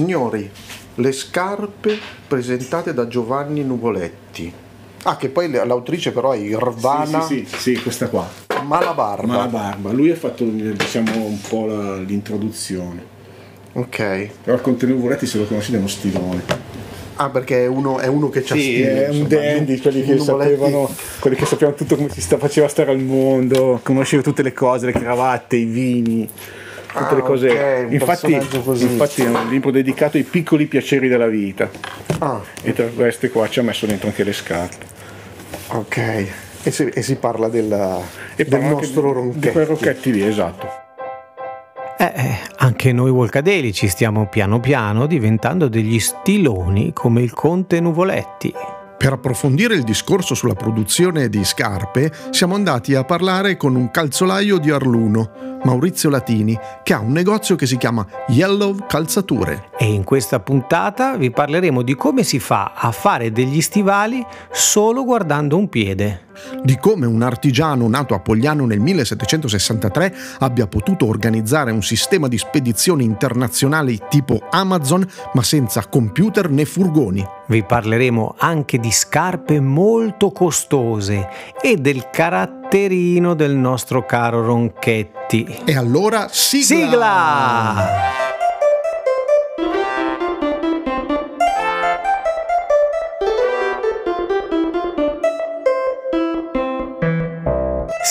signori, le scarpe presentate da Giovanni Nuvoletti. Ah, che poi l'autrice però è Irvana Sì, sì, sì, sì, questa qua. Malabarba. Malabarba. Lui ha fatto diciamo un po' la- l'introduzione. Ok. Però con Tenuvoletti se lo conoscete è uno stilone. Ah, perché è uno, è uno che c'ha Sì, stile. è un dandy, quelli che Nuvoletti- sapevano, quelli che sapevano tutto come si sta, faceva stare al mondo, conosceva tutte le cose, le cravatte, i vini, tutte Ah, le cose. ok, un infatti, infatti è un libro dedicato ai piccoli piaceri della vita. Ah, E tra queste qua ci ha messo dentro anche le scarpe. ok. E si, e si parla della- E del nostro ronchetto. Di quei rocchetti lì, esatto. Eh, eh, anche noi Volcadelici stiamo piano piano diventando degli stiloni come il conte Nuvoletti. Per approfondire il discorso sulla produzione di scarpe, siamo andati a parlare con un calzolaio di Arluno, Maurizio Latini, che ha un negozio che si chiama Yellow Calzature. E in questa puntata vi parleremo di come si fa a fare degli stivali solo guardando un piede. di come un artigiano nato a Pogliano nel 1763 abbia potuto organizzare un sistema di spedizioni internazionali tipo Amazon ma senza computer né furgoni. Vi parleremo anche di scarpe molto costose e del caratterino del nostro caro Ronchetti. E allora sigla! Sigla!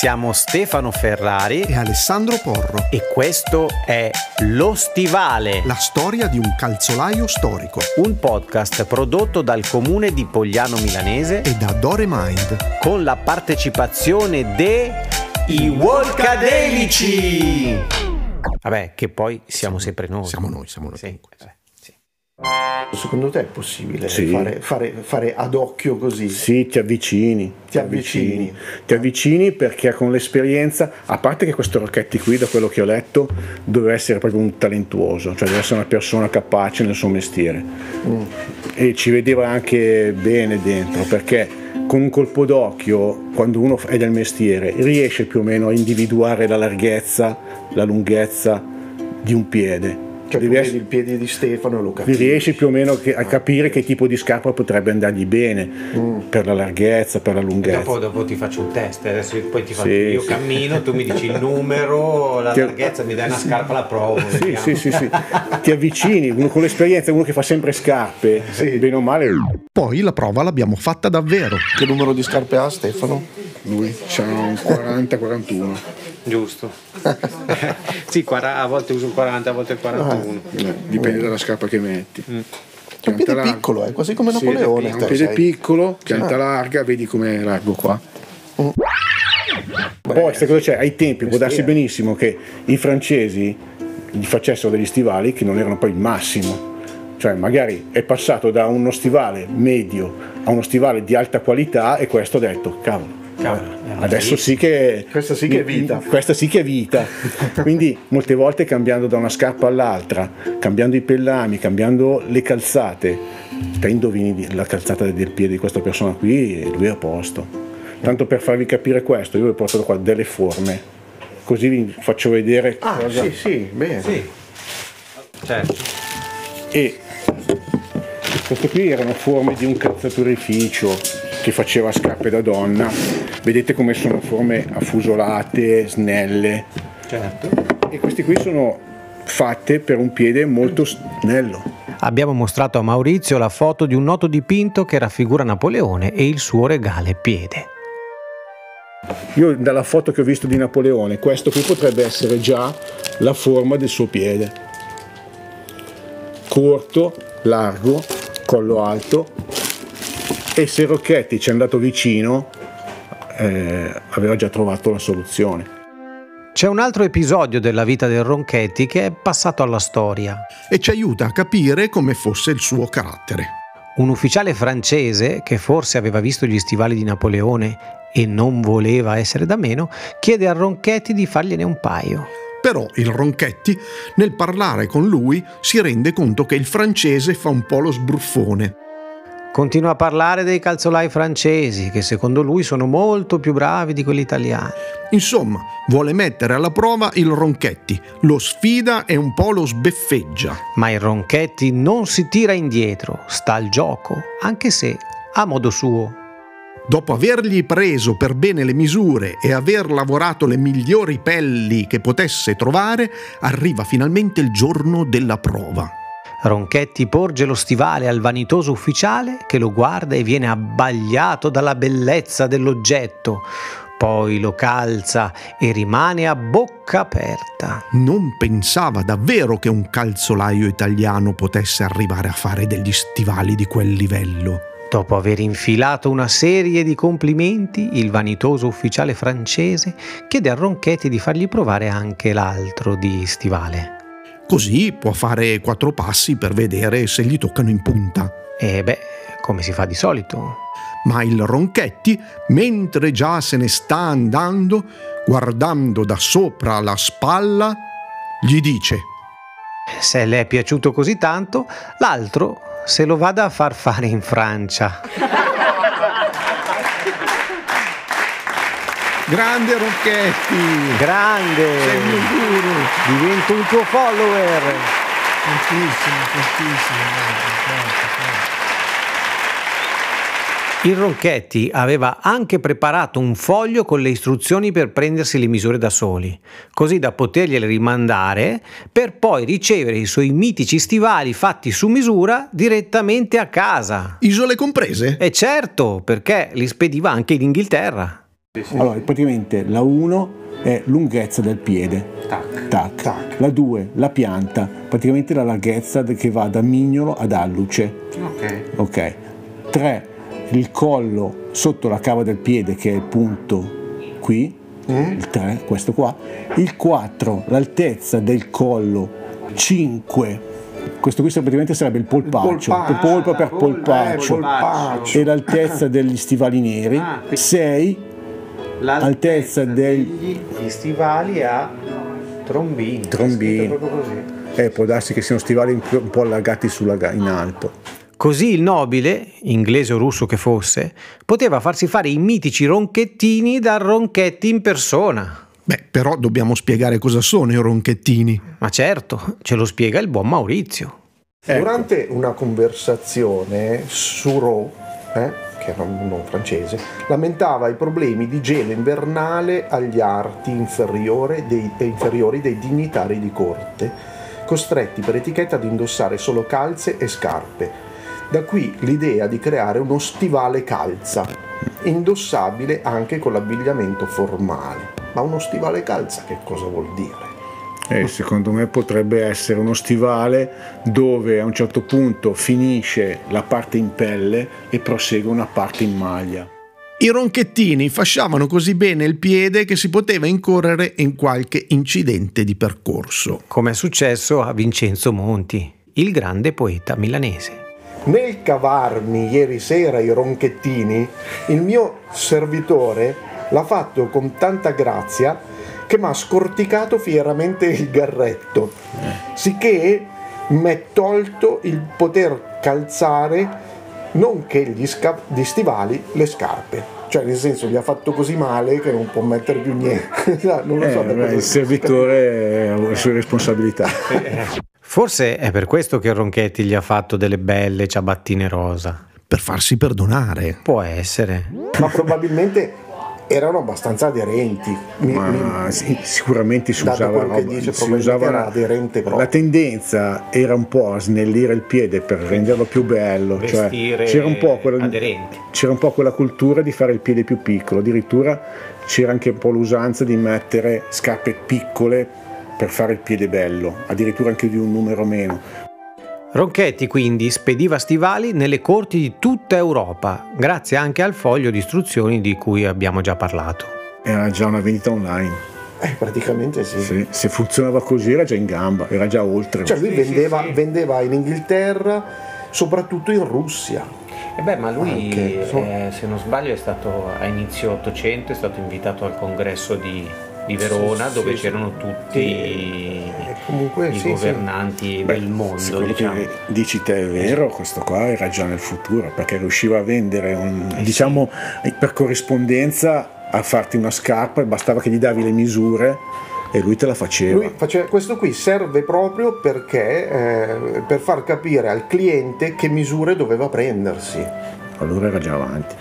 Siamo Stefano Ferrari E Alessandro Porro, e questo è Lo Stivale, la storia di un calzolaio storico. un podcast prodotto dal comune di Pogliano Milanese E da Dore Mind. con la partecipazione de i Volcadelici. Vabbè, che poi siamo sempre noi. Siamo noi, siamo noi Sì, Secondo te è possibile Sì. fare, fare- fare ad occhio così? Sì, ti avvicini. Ti avvicini. Ti avvicini perché con l'esperienza, a parte che questo Rocchetti qui, da quello che ho letto, deve essere proprio un talentuoso, cioè deve essere una persona capace nel suo mestiere. E ci vedeva anche bene dentro perché con un colpo d'occhio, quando uno è del mestiere, riesce più o meno a individuare la larghezza, la lunghezza di un piede. Cioè, Devi essere- il piede di Stefano e lo capisci. riesci più o meno che- a capire che tipo di scarpa potrebbe andargli bene per la larghezza, per la lunghezza. Dopo, dopo ti faccio un test, adesso poi ti faccio, Sì, io sì. cammino, tu mi dici il numero, la Ti- larghezza, mi dai una scarpa, la provo. Sì, sì, sì, sì. Ti avvicini, uno con l'esperienza, uno che fa sempre scarpe, bene o male, Poi la prova l'abbiamo fatta davvero. Che numero di scarpe ha Stefano? lui c'ha un 40-41. Giusto. sì, a volte uso il 40, a volte il 41. Eh, Dipende dalla scarpa che metti. È un piede piccolo, è quasi come Napoleone. Sì, è un piede piccolo, pianta larga, vedi com'è largo qua. Poi, sai cosa c'è? Ai tempi può darsi benissimo che i francesi gli facessero degli stivali che non erano poi il massimo. Cioè, magari è passato da uno stivale medio a uno stivale di alta qualità e questo ha detto, cavolo. Cavolo, Adesso sì che Questa sì che è vita. Questa sì che è vita. Quindi molte volte cambiando da una scarpa all'altra, cambiando i pellami, cambiando le calzate, te indovini la calzata del piede di questa persona qui e lui è a posto. Tanto per farvi capire questo, io vi ho portato qua delle forme, così vi faccio vedere Ah, cosa. sì, sì, bene. Sì. Certo. E queste qui erano forme di un calzaturificio che faceva scarpe da donna. Vedete come sono forme affusolate, snelle. Certo. E questi qui sono fatte per un piede molto snello. Abbiamo mostrato a Maurizio la foto di un noto dipinto che raffigura Napoleone e il suo regale piede. Io dalla foto che ho visto di Napoleone, questo qui potrebbe essere già la forma del suo piede. Corto, largo, collo alto e se Rocchetti ci è andato vicino eh, aveva già trovato la soluzione. C'è un altro episodio della vita del Ronchetti che è passato alla storia. E ci aiuta a capire come fosse il suo carattere. Un ufficiale francese, che forse aveva visto gli stivali di Napoleone e non voleva essere da meno, chiede a Ronchetti di fargliene un paio. Però il Ronchetti, nel parlare con lui, si rende conto che il francese fa un po' lo sbruffone. Continua a parlare dei calzolai francesi, che secondo lui sono molto più bravi di quelli italiani. Insomma, vuole mettere alla prova il Ronchetti, lo sfida e un po' lo sbeffeggia. Ma il Ronchetti non si tira indietro, sta al gioco, anche se a modo suo. Dopo avergli preso per bene le misure e aver lavorato le migliori pelli che potesse trovare, arriva finalmente il giorno della prova. Ronchetti porge lo stivale al vanitoso ufficiale che lo guarda e viene abbagliato dalla bellezza dell'oggetto. Poi lo calza e rimane a bocca aperta. Non pensava davvero che un calzolaio italiano potesse arrivare a fare degli stivali di quel livello. Dopo aver infilato una serie di complimenti, il vanitoso ufficiale francese chiede a Ronchetti di fargli provare anche l'altro di stivale. Così può fare quattro passi per vedere se gli toccano in punta. E beh, come si fa di solito? Ma il Ronchetti, mentre già se ne sta andando, guardando da sopra la spalla, gli dice Se le è piaciuto così tanto, l'altro se lo vada a far fare in Francia. Grande Ronchetti! Grande! Sei un guru! Divento un tuo follower! Tantissimo, tantissimo. certo. Il Ronchetti aveva anche preparato un foglio con le istruzioni per prendersi le misure da soli, così da potergliele rimandare per poi ricevere i suoi mitici stivali fatti su misura direttamente a casa. Isole comprese? E certo, perché li spediva anche in Inghilterra. Allora, praticamente la 1 è lunghezza del piede. Tac. La 2, la pianta, praticamente la larghezza che va da mignolo ad alluce. Ok. 3, il collo sotto la cava del piede che è il punto qui. Il 3, questo qua. Il 4, l'altezza del collo. 5, questo qui praticamente sarebbe il polpaccio, il polpo per eh, polpaccio. polpaccio. E l'altezza degli stivali neri. 6, Altezza degli- stivali a trombini. Trombini. Eh, può darsi che siano stivali un po', allargati sulla, in alto. Così il nobile, inglese o russo che fosse, poteva farsi fare i mitici ronchettini da Ronchetti in persona. Beh, però dobbiamo spiegare cosa sono i ronchettini. Ma certo, ce lo spiega il buon Maurizio. Ecco. Durante una conversazione su Ro, eh, che era un non francese, lamentava i problemi di gelo invernale agli arti inferiore dei- eh, inferiori dei dignitari di corte, costretti per etichetta ad indossare solo calze e scarpe. Da qui l'idea di creare uno stivale calza, indossabile anche con l'abbigliamento formale. Ma uno stivale calza che cosa vuol dire? Eh, secondo me potrebbe essere uno stivale dove a un certo punto finisce la parte in pelle e prosegue una parte in maglia. I ronchettini fasciavano così bene il piede che si poteva incorrere in qualche incidente di percorso. Come è successo a Vincenzo Monti, il grande poeta milanese. Nel cavarmi ieri sera i ronchettini, il mio servitore l'ha fatto con tanta grazia che mi ha scorticato fieramente il garretto, sicché mi è tolto il poter calzare nonché gli, sca- gli stivali, le scarpe. Cioè, nel senso, gli ha fatto così male che non può mettere più niente. non lo Eh, so da beh, il servitore ha le sue responsabilità. Forse è per questo che Ronchetti gli ha fatto delle belle ciabattine rosa. Per farsi perdonare. Può essere. Ma probabilmente erano abbastanza aderenti. Mi- mi- sì, sicuramente si usava, roba- dice, si usava era aderente proprio. la tendenza era un po' a snellire il piede per renderlo più bello cioè, c'era, un po quella, c'era un po' quella cultura di fare il piede più piccolo addirittura c'era anche un po' l'usanza di mettere scarpe piccole per fare il piede bello addirittura anche di un numero meno Ronchetti quindi spediva stivali nelle corti di tutta Europa, grazie anche al foglio di istruzioni di cui abbiamo già parlato. era già una vendita online Eh, praticamente sì. Sì, se funzionava così era già in gamba era già oltre Cioè lui vendeva, vendeva in Inghilterra, soprattutto in Russia. E beh, ma lui, Anche, eh, se non sbaglio, è stato a inizio 800, è stato invitato al congresso di di Verona, Sì, dove sì, sì. c'erano tutti E- e comunque, i sì, governanti Beh, del mondo. Diciamo. che dici te è vero, questo qua era già nel futuro, perché riusciva a vendere un, diciamo per corrispondenza a farti una scarpa e bastava che gli davi le misure e lui te la faceva. Lui face- questo qui serve proprio perché eh, per far capire al cliente che misure doveva prendersi. Allora era già avanti.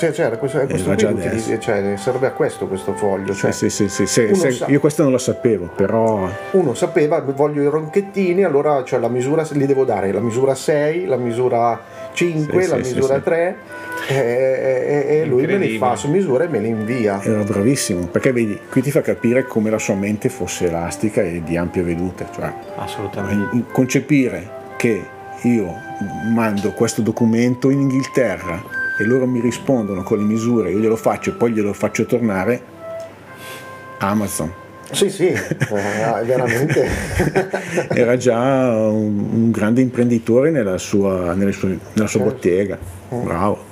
Cioè, c'era questo, questo va qui utilizzi- cioè, serve a questo questo foglio. Cioè, Sì, sì, sì, sì, se- sa- io questo non lo sapevo, però Uno sapeva, voglio i ronchettini, allora cioè, la misura li devo dare, la misura 6, la misura 5, Sì, la sì, sì, misura sì. 3 e, e- e lui me li fa su misura e me li invia. era bravissimo, perché vedi, qui ti fa capire come la sua mente fosse elastica e di ampia veduta, cioè Assolutamente. concepire che io mando questo documento in Inghilterra e loro mi rispondono con le misure, io glielo faccio e poi glielo faccio tornare, Amazon. Sì, sì, eh, veramente... Era già un, un grande imprenditore nella sua, nella sua Certo. bottega, bravo.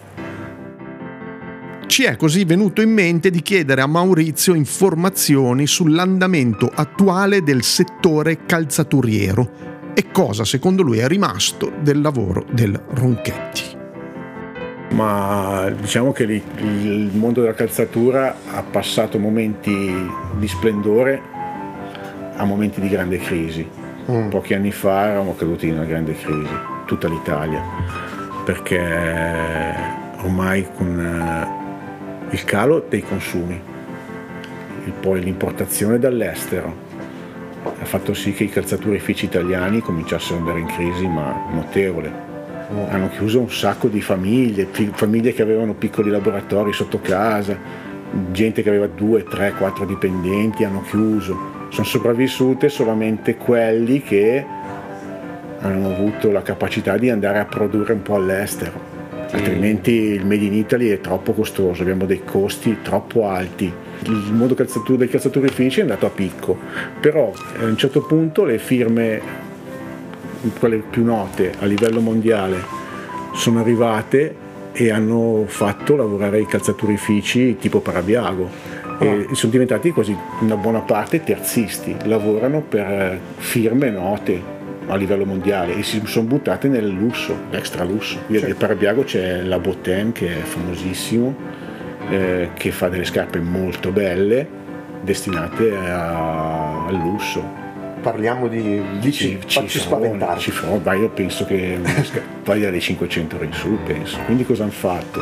Ci è così venuto in mente di chiedere a Maurizio informazioni sull'andamento attuale del settore calzaturiero e cosa secondo lui è rimasto del lavoro del Ronchetti. Ma diciamo che il mondo della calzatura ha passato momenti di splendore a momenti di grande crisi. Pochi anni fa eravamo caduti in una grande crisi, tutta l'Italia, perché ormai con eh, il calo dei consumi, poi l'importazione dall'estero, ha fatto sì che i calzaturifici italiani cominciassero ad andare in crisi, ma notevole hanno chiuso un sacco di famiglie, famiglie che avevano piccoli laboratori sotto casa, gente che aveva due, tre, quattro dipendenti, hanno chiuso. Sono sopravvissute solamente quelli che hanno avuto la capacità di andare a produrre un po' all'estero. Altrimenti il Made in Italy è troppo costoso, abbiamo dei costi troppo alti. Il mondo calzatu- dei calzaturifici è andato a picco, però a un certo punto le firme quelle più note a livello mondiale sono arrivate e hanno fatto lavorare i calzaturifici tipo Parabiago e sono diventati quasi una buona parte terzisti, lavorano per firme note a livello mondiale e si sono buttate nel lusso, l'extra lusso. Qui a Parabiago c'è la Botten che è famosissimo, eh, che fa delle scarpe molto belle destinate al lusso. Parliamo di... Dici, facci sono, spaventare. ci sono, ma io penso che vai dalle 500 euro in su, penso. Quindi cosa hanno fatto?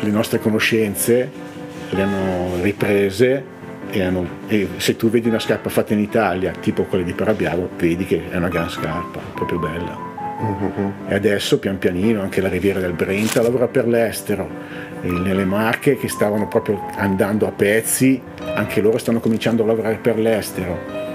Le nostre conoscenze le hanno riprese e, hanno- e se tu vedi una scarpa fatta in Italia, tipo quella di Parabiago, vedi che è una gran scarpa, proprio bella. E adesso pian pianino anche la Riviera del Brenta lavora per l'estero. E nelle marche che stavano proprio andando a pezzi, anche loro stanno cominciando a lavorare per l'estero.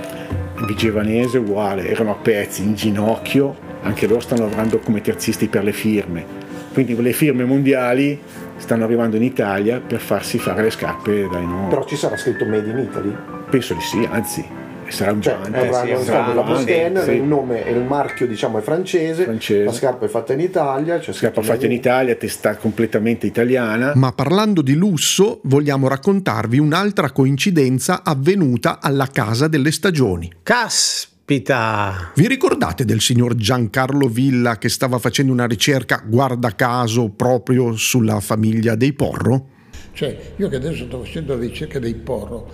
Vigevanese uguale, erano a pezzi, in ginocchio, anche loro stanno lavorando come terzisti per le firme. Quindi le firme mondiali stanno arrivando in Italia per farsi fare le scarpe dai noi. Però ci sarà scritto Made in Italy? Penso di sì, anzi, sarà un Cioè, vanto. avranno sì, insomma, la sì, Bosten, sì. il nome e il marchio diciamo è francese, Francese. la scarpa è fatta in Italia, c'è Scarpa fatta in Italia, testa completamente italiana. Ma parlando di lusso, vogliamo raccontarvi un'altra coincidenza avvenuta alla Casa delle Stagioni. Caspita! Vi ricordate del signor Giancarlo Villa che stava facendo una ricerca, guarda caso, proprio sulla famiglia dei Porro? Cioè, io che adesso sto facendo la ricerca dei porro.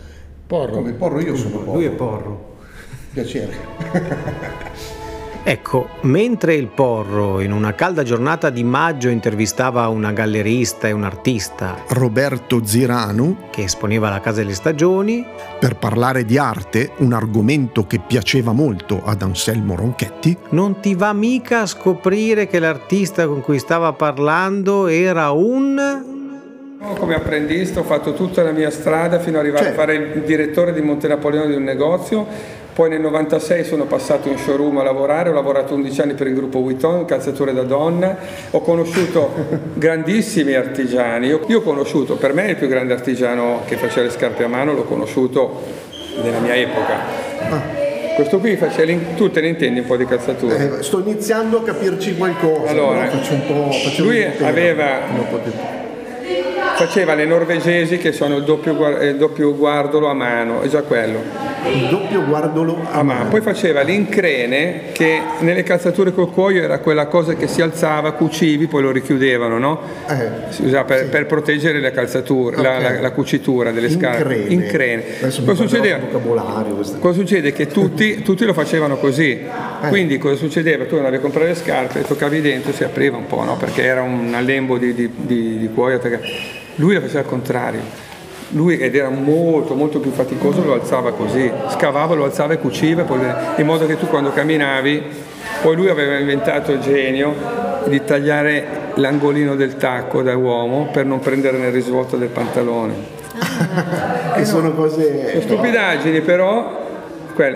Porro. Come Porro io sono Porro. Lui è porro. Piacere. Ecco, mentre il Porro in una calda giornata di maggio intervistava una gallerista e un artista Roberto Ziranu, che esponeva la Casa delle Stagioni, per parlare di arte, un argomento che piaceva molto ad Anselmo Ronchetti, non ti va mica a scoprire che l'artista con cui stava parlando era un... Come apprendista ho fatto tutta la mia strada fino ad arrivare Cioè- a fare il direttore di Monte Napoleone di un negozio, poi nel 96 sono passato in showroom a lavorare, ho lavorato 11 anni per il gruppo Vuitton, calzature da donna, ho conosciuto grandissimi artigiani, io, ho conosciuto, per me il più grande artigiano che faceva le scarpe a mano, l'ho conosciuto nella mia epoca. Questo qui faceva, tu te ne intendi un po' di calzature? Eh, sto iniziando a capirci qualcosa, Allora, faccio un po'... faccio lui un aveva-. Faceva le norvegesi che sono il doppio, il doppio guardolo a mano, è già quello. Il doppio guardolo a a mano. Poi faceva l'increne che nelle calzature col cuoio era quella cosa che si alzava, cucivi, poi lo richiudevano, no? Eh, Si usava per, per proteggere le calzature, la, Ok. la- la cucitura delle scarpe. Increne. Cosa succedeva? Cosa succede? Che tutti, tutti lo facevano così. Eh. Quindi cosa succedeva? Tu andavi a comprare le scarpe, toccavi dentro, si apriva un po', no? Perché era un allembo di, di- di- di cuoio. Lui la faceva al contrario. Lui, ed era molto molto più faticoso, lo alzava così, scavava, lo alzava e cuciva, poi- in modo che tu quando camminavi, poi lui aveva inventato il genio di tagliare l'angolino del tacco da uomo per non prendere nel risvolto del pantalone. Che sono cose... Stupidaggini però.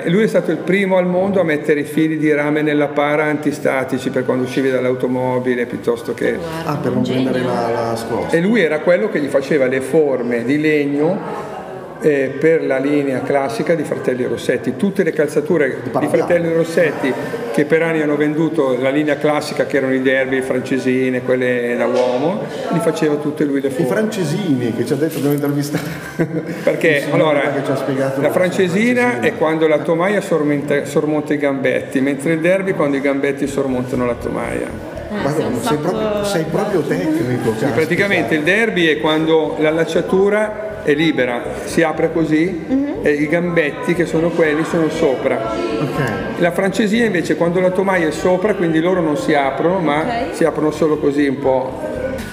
Lui è stato il primo al mondo a mettere i fili di rame nella para antistatici per quando uscivi dall'automobile piuttosto che... Ah, per non prendere la, la scossa. E lui era quello che gli faceva le forme di legno eh, per la linea classica di Fratelli Rossetti. Tutte le calzature di. Fratelli Rossetti che per anni hanno venduto la linea classica che erano i derby, le francesine, quelle da uomo, li faceva tutte lui le I forme. francesini che ci ha detto dobbiamo intervistare. Perché allora che ci ha spiegato la francesina francesina. è quando la tomaia sormonta, sormonta i gambetti, mentre il derby è quando i gambetti sormontano la tomaia. Madonna, sei, proprio, sei proprio tecnico. caspita. Praticamente il derby è quando l'allacciatura è libera, si apre così e i gambetti che sono quelli sono sopra. Ok. La francesina invece quando la tomaia è sopra, quindi loro non si aprono, ma Ok. si aprono solo così un po'.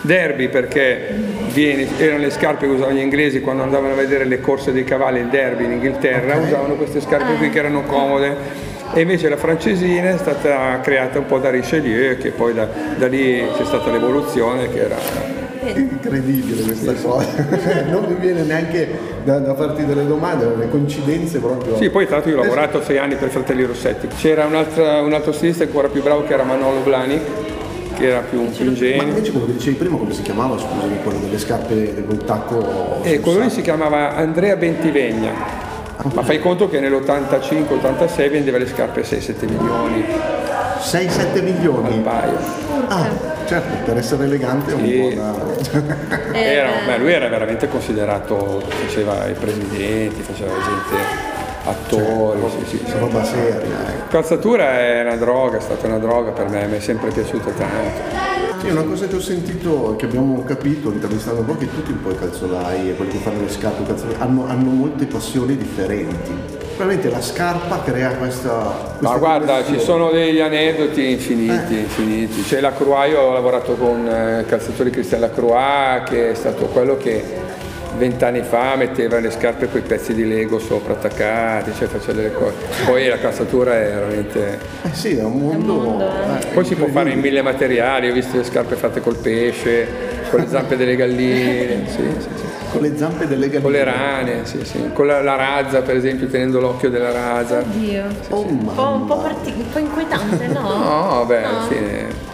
Derby perché vieni- erano le scarpe che usavano gli inglesi quando andavano a vedere le corse dei cavalli, il derby in Inghilterra, Ok. usavano queste scarpe qui che erano comode. E invece la francesina è stata creata un po' da Richelieu, che poi da, da lì c'è stata l'evoluzione che era Incredibile questa cosa. non mi viene neanche da, da farti delle domande, le coincidenze proprio. Sì, poi tra l'altro io ho lavorato sei anni per Fratelli Rossetti. C'era un altro stilista ancora più bravo che era Manolo Blani, che era più, più Ma ingenuo. invece quello che dicevi prima, come si chiamava, scusami, quello delle scarpe col tacco? E sul quello lì si chiamava Andrea Bentivegna. Ma fai conto che nell'85-86 vendeva le scarpe a 6-7 milioni 6-7 al milioni. paio. Ah, certo, per essere elegante è un Sì. po' da... Eh, Era- beh, lui era veramente considerato, faceva i presidenti, faceva gente, attori. sì, sì, sì. roba seria. ecco. Calzatura è una droga, è stata una droga per me, mi è sempre piaciuta tanto. Sì, una cosa che ho sentito, che abbiamo capito intervistando un po', che tutti un po' i calzolai e quelli che fanno le scarpe, calzolai, hanno, hanno molte passioni differenti. Probabilmente la scarpa crea questa... Ma questa guarda, ci sono degli aneddoti infiniti, infiniti. C'è la Croix, io ho lavorato con eh, il calzatore Cristian Lacroix, che è stato quello che vent'anni fa metteva le scarpe con i pezzi di Lego sopra attaccati, cioè faceva delle cose. Poi la calzatura è veramente... Eh sì, è un mondo... eh, Poi si può fare in mille materiali, ho visto le scarpe fatte col pesce, con le zampe delle galline, sì, sì, sì. Con le zampe delle galline. con le rane, sì, sì. con la, la razza per esempio, tenendo l'occhio della razza. Oddio. Oh, Un po', un po' mamma. parti- un po' inquietante, no? No, beh, alla fine...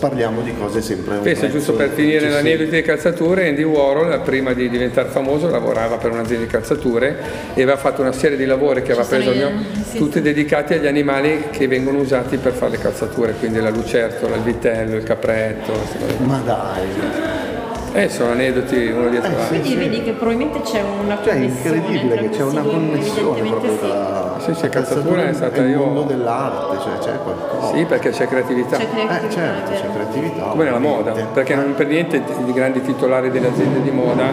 Parliamo di cose sempre un prezzo giusto per finire eccessivo. l'aneddoti delle calzature, Andy Warhol prima di diventare famoso lavorava per un'azienda di calzature e aveva fatto una serie di lavori che aveva Ci sono preso, io, mio- sì, tutti sì. dedicati agli animali che vengono usati per fare le calzature, quindi la lucertola, il vitello, il capretto. Ma dai, Eh, sono aneddoti uno dietro Eh, l'altro. Quindi vedi che probabilmente c'è una cioè è connessione. incredibile tra che c'è una connessione proprio sì. tra Sì, sì, la calzatura è stata il io- mondo dell'arte, cioè c'è qualcosa. Sì, perché c'è creatività. C'è Eh creatività, certo, è c'è creatività. Come nella moda, perché non per niente i grandi titolari delle aziende di moda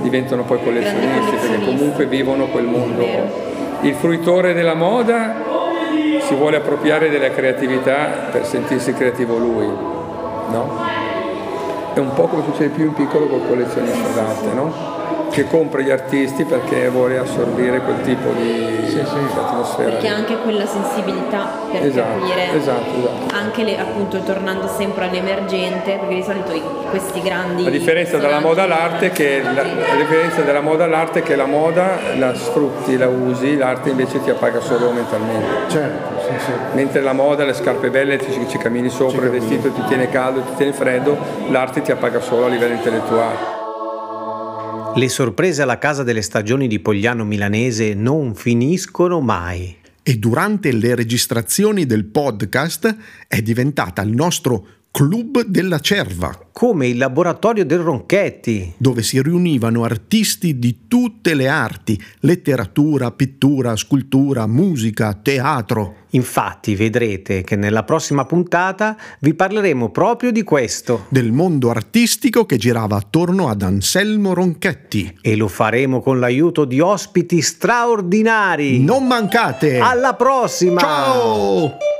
diventano poi collezionisti, perché comunque vivono quel mondo. Il fruitore della moda si vuole appropriare della creatività per sentirsi creativo lui, no? È un po' come succede più in piccolo col collezionista d'arte, no? Che compra gli artisti perché vuole assorbire quel tipo di, di atmosfera. Perché ha anche quella sensibilità per Esatto, capire esatto, esatto. anche le, appunto tornando sempre all'emergente perché di solito i- questi grandi La differenza dalla moda all'arte che la, la differenza della moda all'arte è che la moda la sfrutti, la usi, l'arte invece ti appaga solo mentalmente. Certo, sì, sì. Mentre la moda, le scarpe belle, ci, ci cammini sopra, il cammini. vestito ti tiene caldo, ti tiene freddo, l'arte ti appaga solo a livello intellettuale. Le sorprese alla casa delle stagioni di Pogliano Milanese non finiscono mai. e durante le registrazioni del podcast è diventata il nostro Club della Cerva, come il laboratorio del Ronchetti. dove si riunivano artisti di tutte le arti, letteratura, pittura, scultura, musica, teatro. Infatti vedrete che nella prossima puntata vi parleremo proprio di questo del mondo artistico che girava attorno ad Anselmo Ronchetti. e lo faremo con l'aiuto di ospiti straordinari. Non mancate! Alla prossima! Ciao!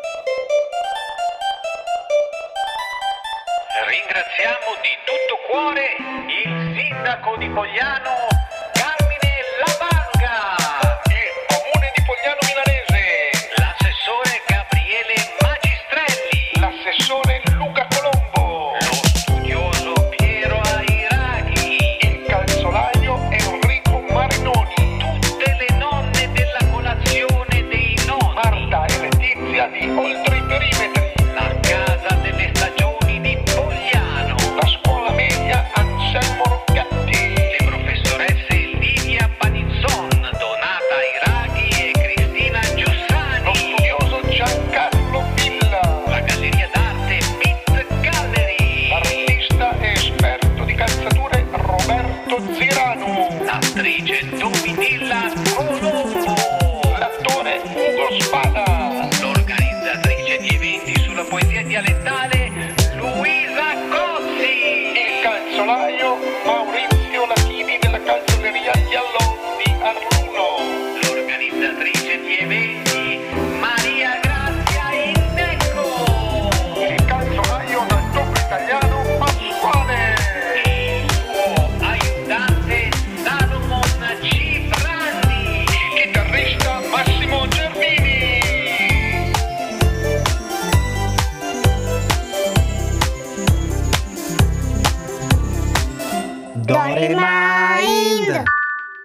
Pollano.